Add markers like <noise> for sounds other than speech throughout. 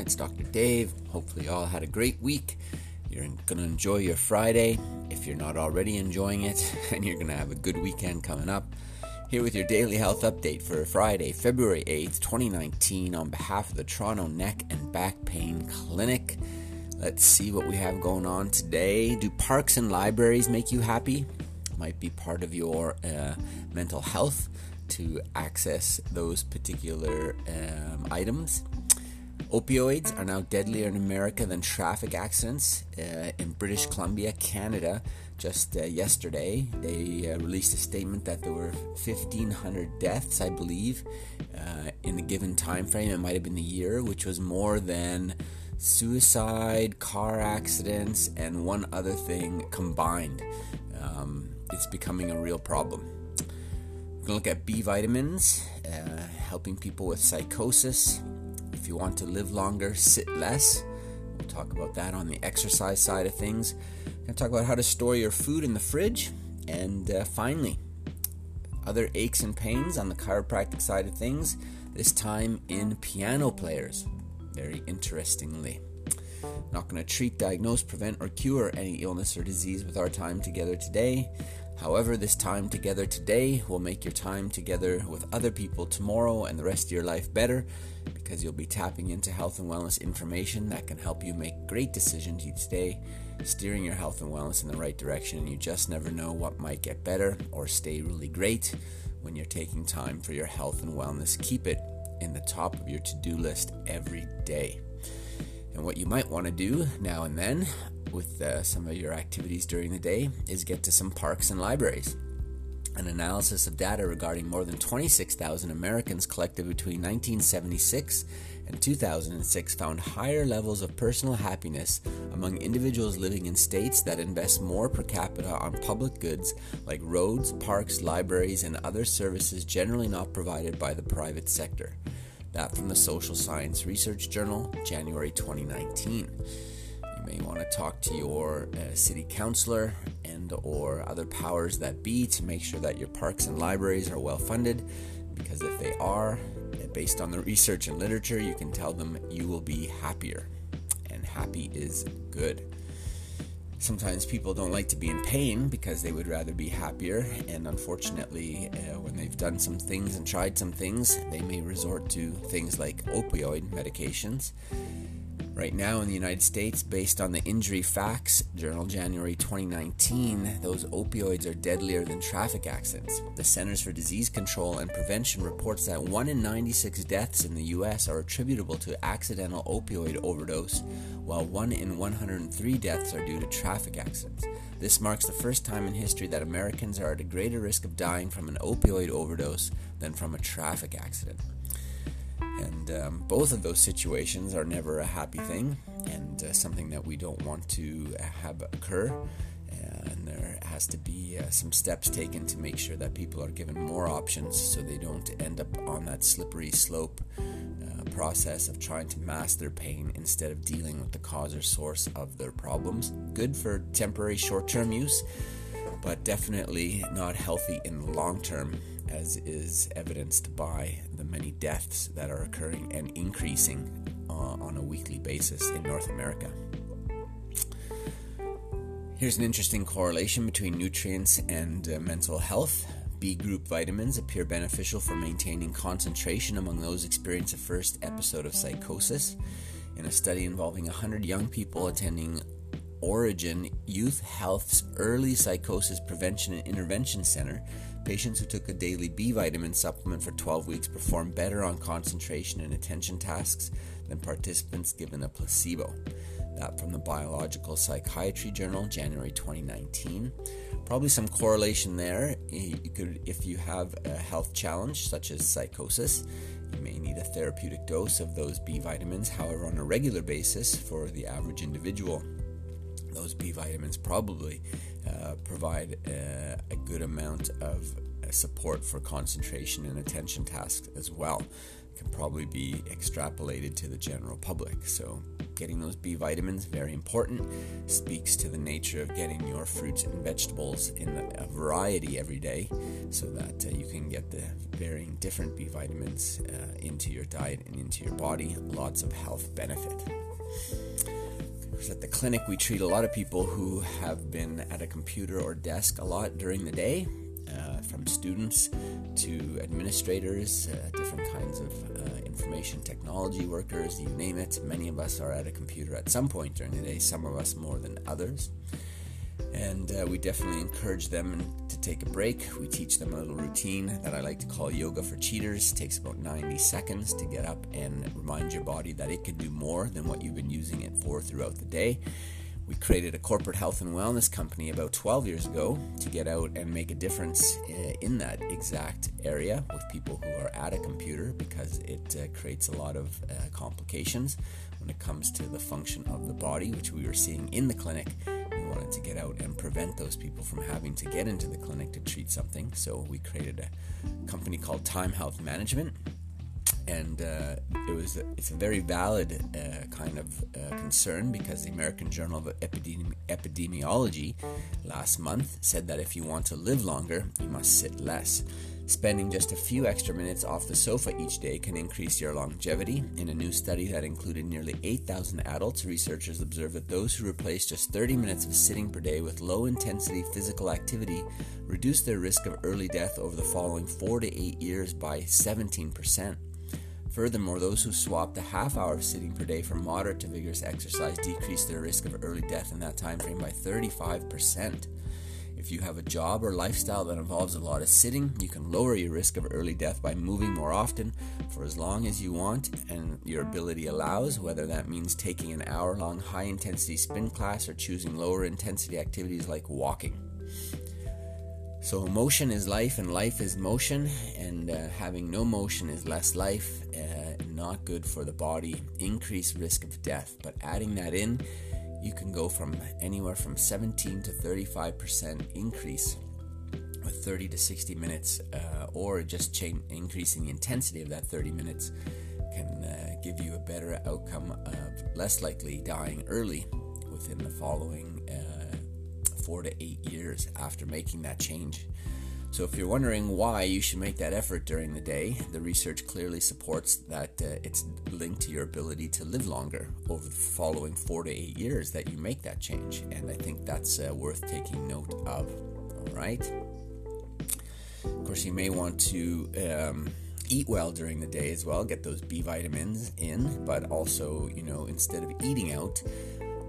It's Dr. Dave. Hopefully, you all had a great week. You're going to enjoy your Friday if you're not already enjoying it, <laughs> and you're going to have a good weekend coming up. Here with your daily health update for Friday, February 8th, 2019, on behalf of the Toronto Neck and Back Pain Clinic. Let's see what we have going on today. Do parks and libraries make you happy? Might be part of your uh, mental health to access those particular um, items. Opioids are now deadlier in America than traffic accidents. Uh, in British Columbia, Canada, just uh, yesterday, they uh, released a statement that there were 1,500 deaths, I believe, uh, in a given time frame. It might have been the year, which was more than suicide, car accidents, and one other thing combined. Um, it's becoming a real problem. We're going to look at B vitamins, uh, helping people with psychosis. If you want to live longer, sit less. We'll talk about that on the exercise side of things. We're going to talk about how to store your food in the fridge. And uh, finally, other aches and pains on the chiropractic side of things, this time in piano players. Very interestingly. Not going to treat, diagnose, prevent, or cure any illness or disease with our time together today. However, this time together today will make your time together with other people tomorrow and the rest of your life better because you'll be tapping into health and wellness information that can help you make great decisions each day, steering your health and wellness in the right direction. And you just never know what might get better or stay really great when you're taking time for your health and wellness. Keep it in the top of your to do list every day. And what you might want to do now and then with uh, some of your activities during the day is get to some parks and libraries. An analysis of data regarding more than 26,000 Americans collected between 1976 and 2006 found higher levels of personal happiness among individuals living in states that invest more per capita on public goods like roads, parks, libraries, and other services generally not provided by the private sector. That from the Social Science Research Journal, January 2019. You may want to talk to your uh, city councilor and or other powers that be to make sure that your parks and libraries are well funded because if they are, uh, based on the research and literature, you can tell them you will be happier. And happy is good. Sometimes people don't like to be in pain because they would rather be happier, and unfortunately, uh, when they've done some things and tried some things, they may resort to things like opioid medications Right now in the United States, based on the Injury Facts Journal, January 2019, those opioids are deadlier than traffic accidents. The Centers for Disease Control and Prevention reports that 1 in 96 deaths in the U.S. are attributable to accidental opioid overdose, while 1 in 103 deaths are due to traffic accidents. This marks the first time in history that Americans are at a greater risk of dying from an opioid overdose than from a traffic accident. And um, both of those situations are never a happy thing and uh, something that we don't want to have occur. And there has to be uh, some steps taken to make sure that people are given more options so they don't end up on that slippery slope uh, process of trying to mask their pain instead of dealing with the cause or source of their problems. Good for temporary short term use, but definitely not healthy in the long term as is evidenced by the many deaths that are occurring and increasing uh, on a weekly basis in North America. Here's an interesting correlation between nutrients and uh, mental health. B group vitamins appear beneficial for maintaining concentration among those experiencing a first episode of psychosis. In a study involving 100 young people attending Orygen Youth Health's Early Psychosis Prevention and Intervention Center, patients who took a daily B vitamin supplement for 12 weeks performed better on concentration and attention tasks than participants given a placebo. That from the Biological Psychiatry Journal, January 2019. Probably some correlation there. You could, if you have a health challenge such as psychosis, you may need a therapeutic dose of those B vitamins. However, on a regular basis for the average individual, those B vitamins probably uh, provide uh, a good amount of uh, support for concentration and attention tasks as well. It Can probably be extrapolated to the general public. So getting those B vitamins, very important. Speaks to the nature of getting your fruits and vegetables in a variety every day so that uh, you can get the varying different B vitamins uh, into your diet and into your body. Lots of health benefit. At the clinic, we treat a lot of people who have been at a computer or desk a lot during the day uh, from students to administrators, uh, different kinds of uh, information technology workers, you name it. Many of us are at a computer at some point during the day, some of us more than others. And uh, we definitely encourage them to take a break. We teach them a little routine that I like to call yoga for cheaters. It takes about 90 seconds to get up and remind your body that it can do more than what you've been using it for throughout the day. We created a corporate health and wellness company about 12 years ago to get out and make a difference uh, in that exact area with people who are at a computer because it uh, creates a lot of uh, complications when it comes to the function of the body, which we were seeing in the clinic. Wanted to get out and prevent those people from having to get into the clinic to treat something. So we created a company called Time Health Management and uh, it was a, it's a very valid uh, kind of uh, concern because the American Journal of Epidemi- Epidemiology last month said that if you want to live longer, you must sit less. Spending just a few extra minutes off the sofa each day can increase your longevity. In a new study that included nearly 8,000 adults, researchers observed that those who replaced just 30 minutes of sitting per day with low intensity physical activity reduced their risk of early death over the following 4 to 8 years by 17%. Furthermore, those who swapped a half hour of sitting per day for moderate to vigorous exercise decreased their risk of early death in that time frame by 35%. If you have a job or lifestyle that involves a lot of sitting, you can lower your risk of early death by moving more often for as long as you want and your ability allows, whether that means taking an hour long high intensity spin class or choosing lower intensity activities like walking. So, motion is life, and life is motion, and uh, having no motion is less life, uh, not good for the body, increased risk of death. But adding that in, you can go from anywhere from 17 to 35% increase with 30 to 60 minutes, uh, or just change, increasing the intensity of that 30 minutes can uh, give you a better outcome of less likely dying early within the following uh, four to eight years after making that change. So, if you're wondering why you should make that effort during the day, the research clearly supports that uh, it's linked to your ability to live longer over the following four to eight years that you make that change. And I think that's uh, worth taking note of. All right. Of course, you may want to um, eat well during the day as well, get those B vitamins in, but also, you know, instead of eating out,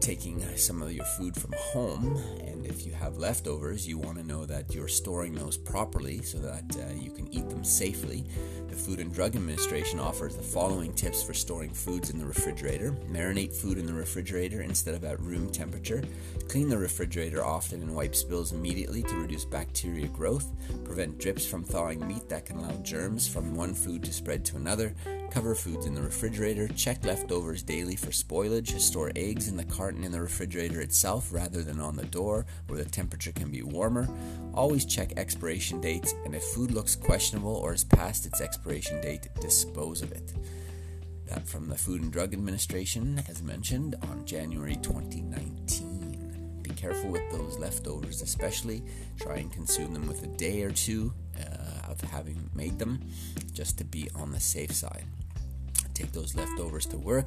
taking some of your food from home and if you have leftovers you want to know that you're storing those properly so that uh, you can eat them safely. The food and drug administration offers the following tips for storing foods in the refrigerator. Marinate food in the refrigerator instead of at room temperature. Clean the refrigerator often and wipe spills immediately to reduce bacteria growth. Prevent drips from thawing meat that can allow germs from one food to spread to another Cover foods in the refrigerator, check leftovers daily for spoilage, store eggs in the carton in the refrigerator itself rather than on the door where the temperature can be warmer. Always check expiration dates, and if food looks questionable or is past its expiration date, dispose of it. That from the Food and Drug Administration, as mentioned, on January 2019. Be careful with those leftovers, especially. Try and consume them with a day or two uh, of having made them, just to be on the safe side take those leftovers to work,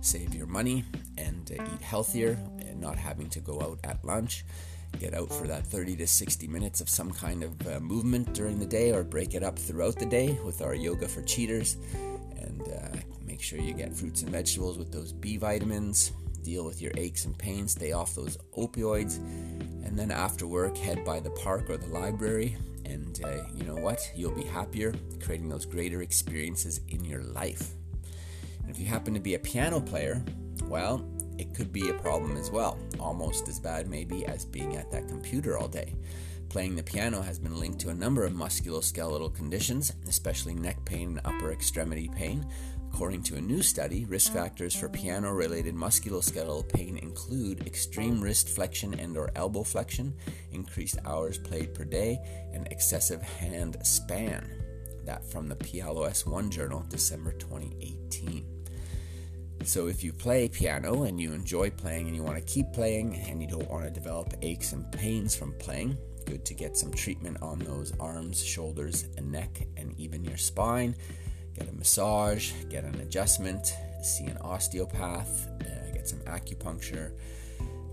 save your money, and uh, eat healthier and not having to go out at lunch. Get out for that 30 to 60 minutes of some kind of uh, movement during the day or break it up throughout the day with our Yoga for Cheaters. And uh, make sure you get fruits and vegetables with those B vitamins. Deal with your aches and pains, stay off those opioids. And then after work, head by the park or the library and uh, you know what? You'll be happier, creating those greater experiences in your life. If you happen to be a piano player, well, it could be a problem as well, almost as bad maybe as being at that computer all day. Playing the piano has been linked to a number of musculoskeletal conditions, especially neck pain and upper extremity pain. According to a new study, risk factors for piano-related musculoskeletal pain include extreme wrist flexion and or elbow flexion, increased hours played per day, and excessive hand span. That from the PLOS 1 journal, December 2018. So, if you play piano and you enjoy playing and you want to keep playing and you don't want to develop aches and pains from playing, good to get some treatment on those arms, shoulders, and neck, and even your spine. Get a massage, get an adjustment, see an osteopath, uh, get some acupuncture,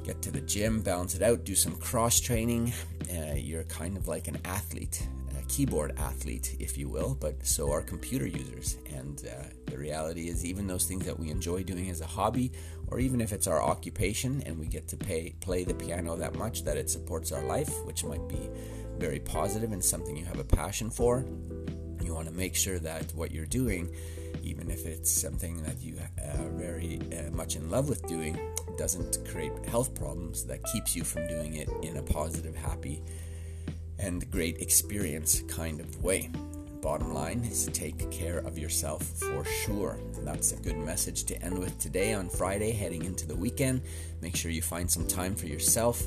get to the gym, balance it out, do some cross training. Uh, you're kind of like an athlete, keyboard athlete, if you will, but so are computer users. And uh, the reality is, even those things that we enjoy doing as a hobby, or even if it's our occupation and we get to pay, play the piano that much that it supports our life, which might be very positive and something you have a passion for, you want to make sure that what you're doing even if it's something that you are very uh, much in love with doing, doesn't create health problems that keeps you from doing it in a positive, happy, and great experience kind of way. Bottom line is take care of yourself for sure. That's a good message to end with today on Friday, heading into the weekend. Make sure you find some time for yourself.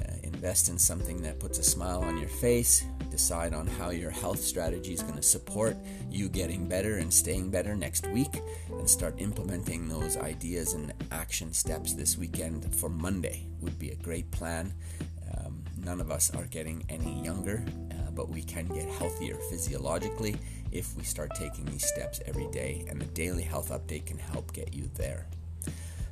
Uh, invest in something that puts a smile on your face decide on how your health strategy is going to support you getting better and staying better next week, and start implementing those ideas and action steps this weekend for Monday would be a great plan. None of us are getting any younger, uh, but we can get healthier physiologically if we start taking these steps every day, and the daily health update can help get you there.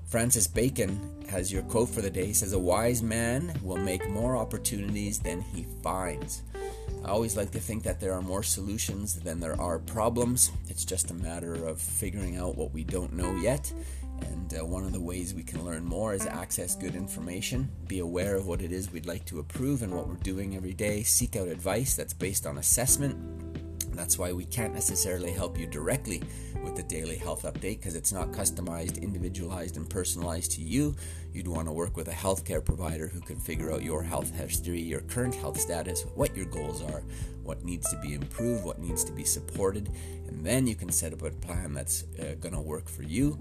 Francis Bacon has your quote for the day. He says, A wise man will make more opportunities than he finds. I always like to think that there are more solutions than there are problems. It's just a matter of figuring out what we don't know yet. And uh, one of the ways we can learn more is access good information, be aware of what it is we'd like to improve and what we're doing every day, seek out advice that's based on assessment. That's why we can't necessarily help you directly with the daily health update because it's not customized, individualized, and personalized to you. You'd want to work with a healthcare provider who can figure out your health history, your current health status, what your goals are, what needs to be improved, what needs to be supported, and then you can set up a plan that's uh, going to work for you.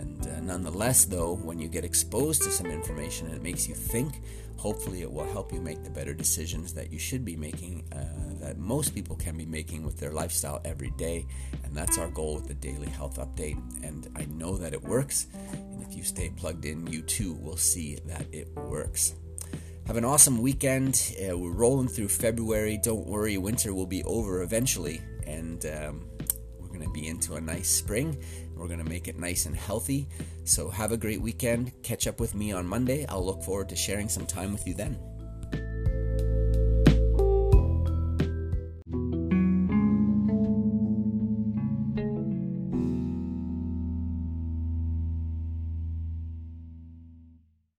And uh, nonetheless, though, when you get exposed to some information and it makes you think, hopefully it will help you make the better decisions that you should be making, uh, that most people can be making with their lifestyle every day. And that's our goal with the daily health update. And I know that it works. And if you stay plugged in, you too will see that it works. Have an awesome weekend. Uh, we're rolling through February. Don't worry, winter will be over eventually. And um, going to be into a nice spring. We're going to make it nice and healthy. So have a great weekend. Catch up with me on Monday. I'll look forward to sharing some time with you then.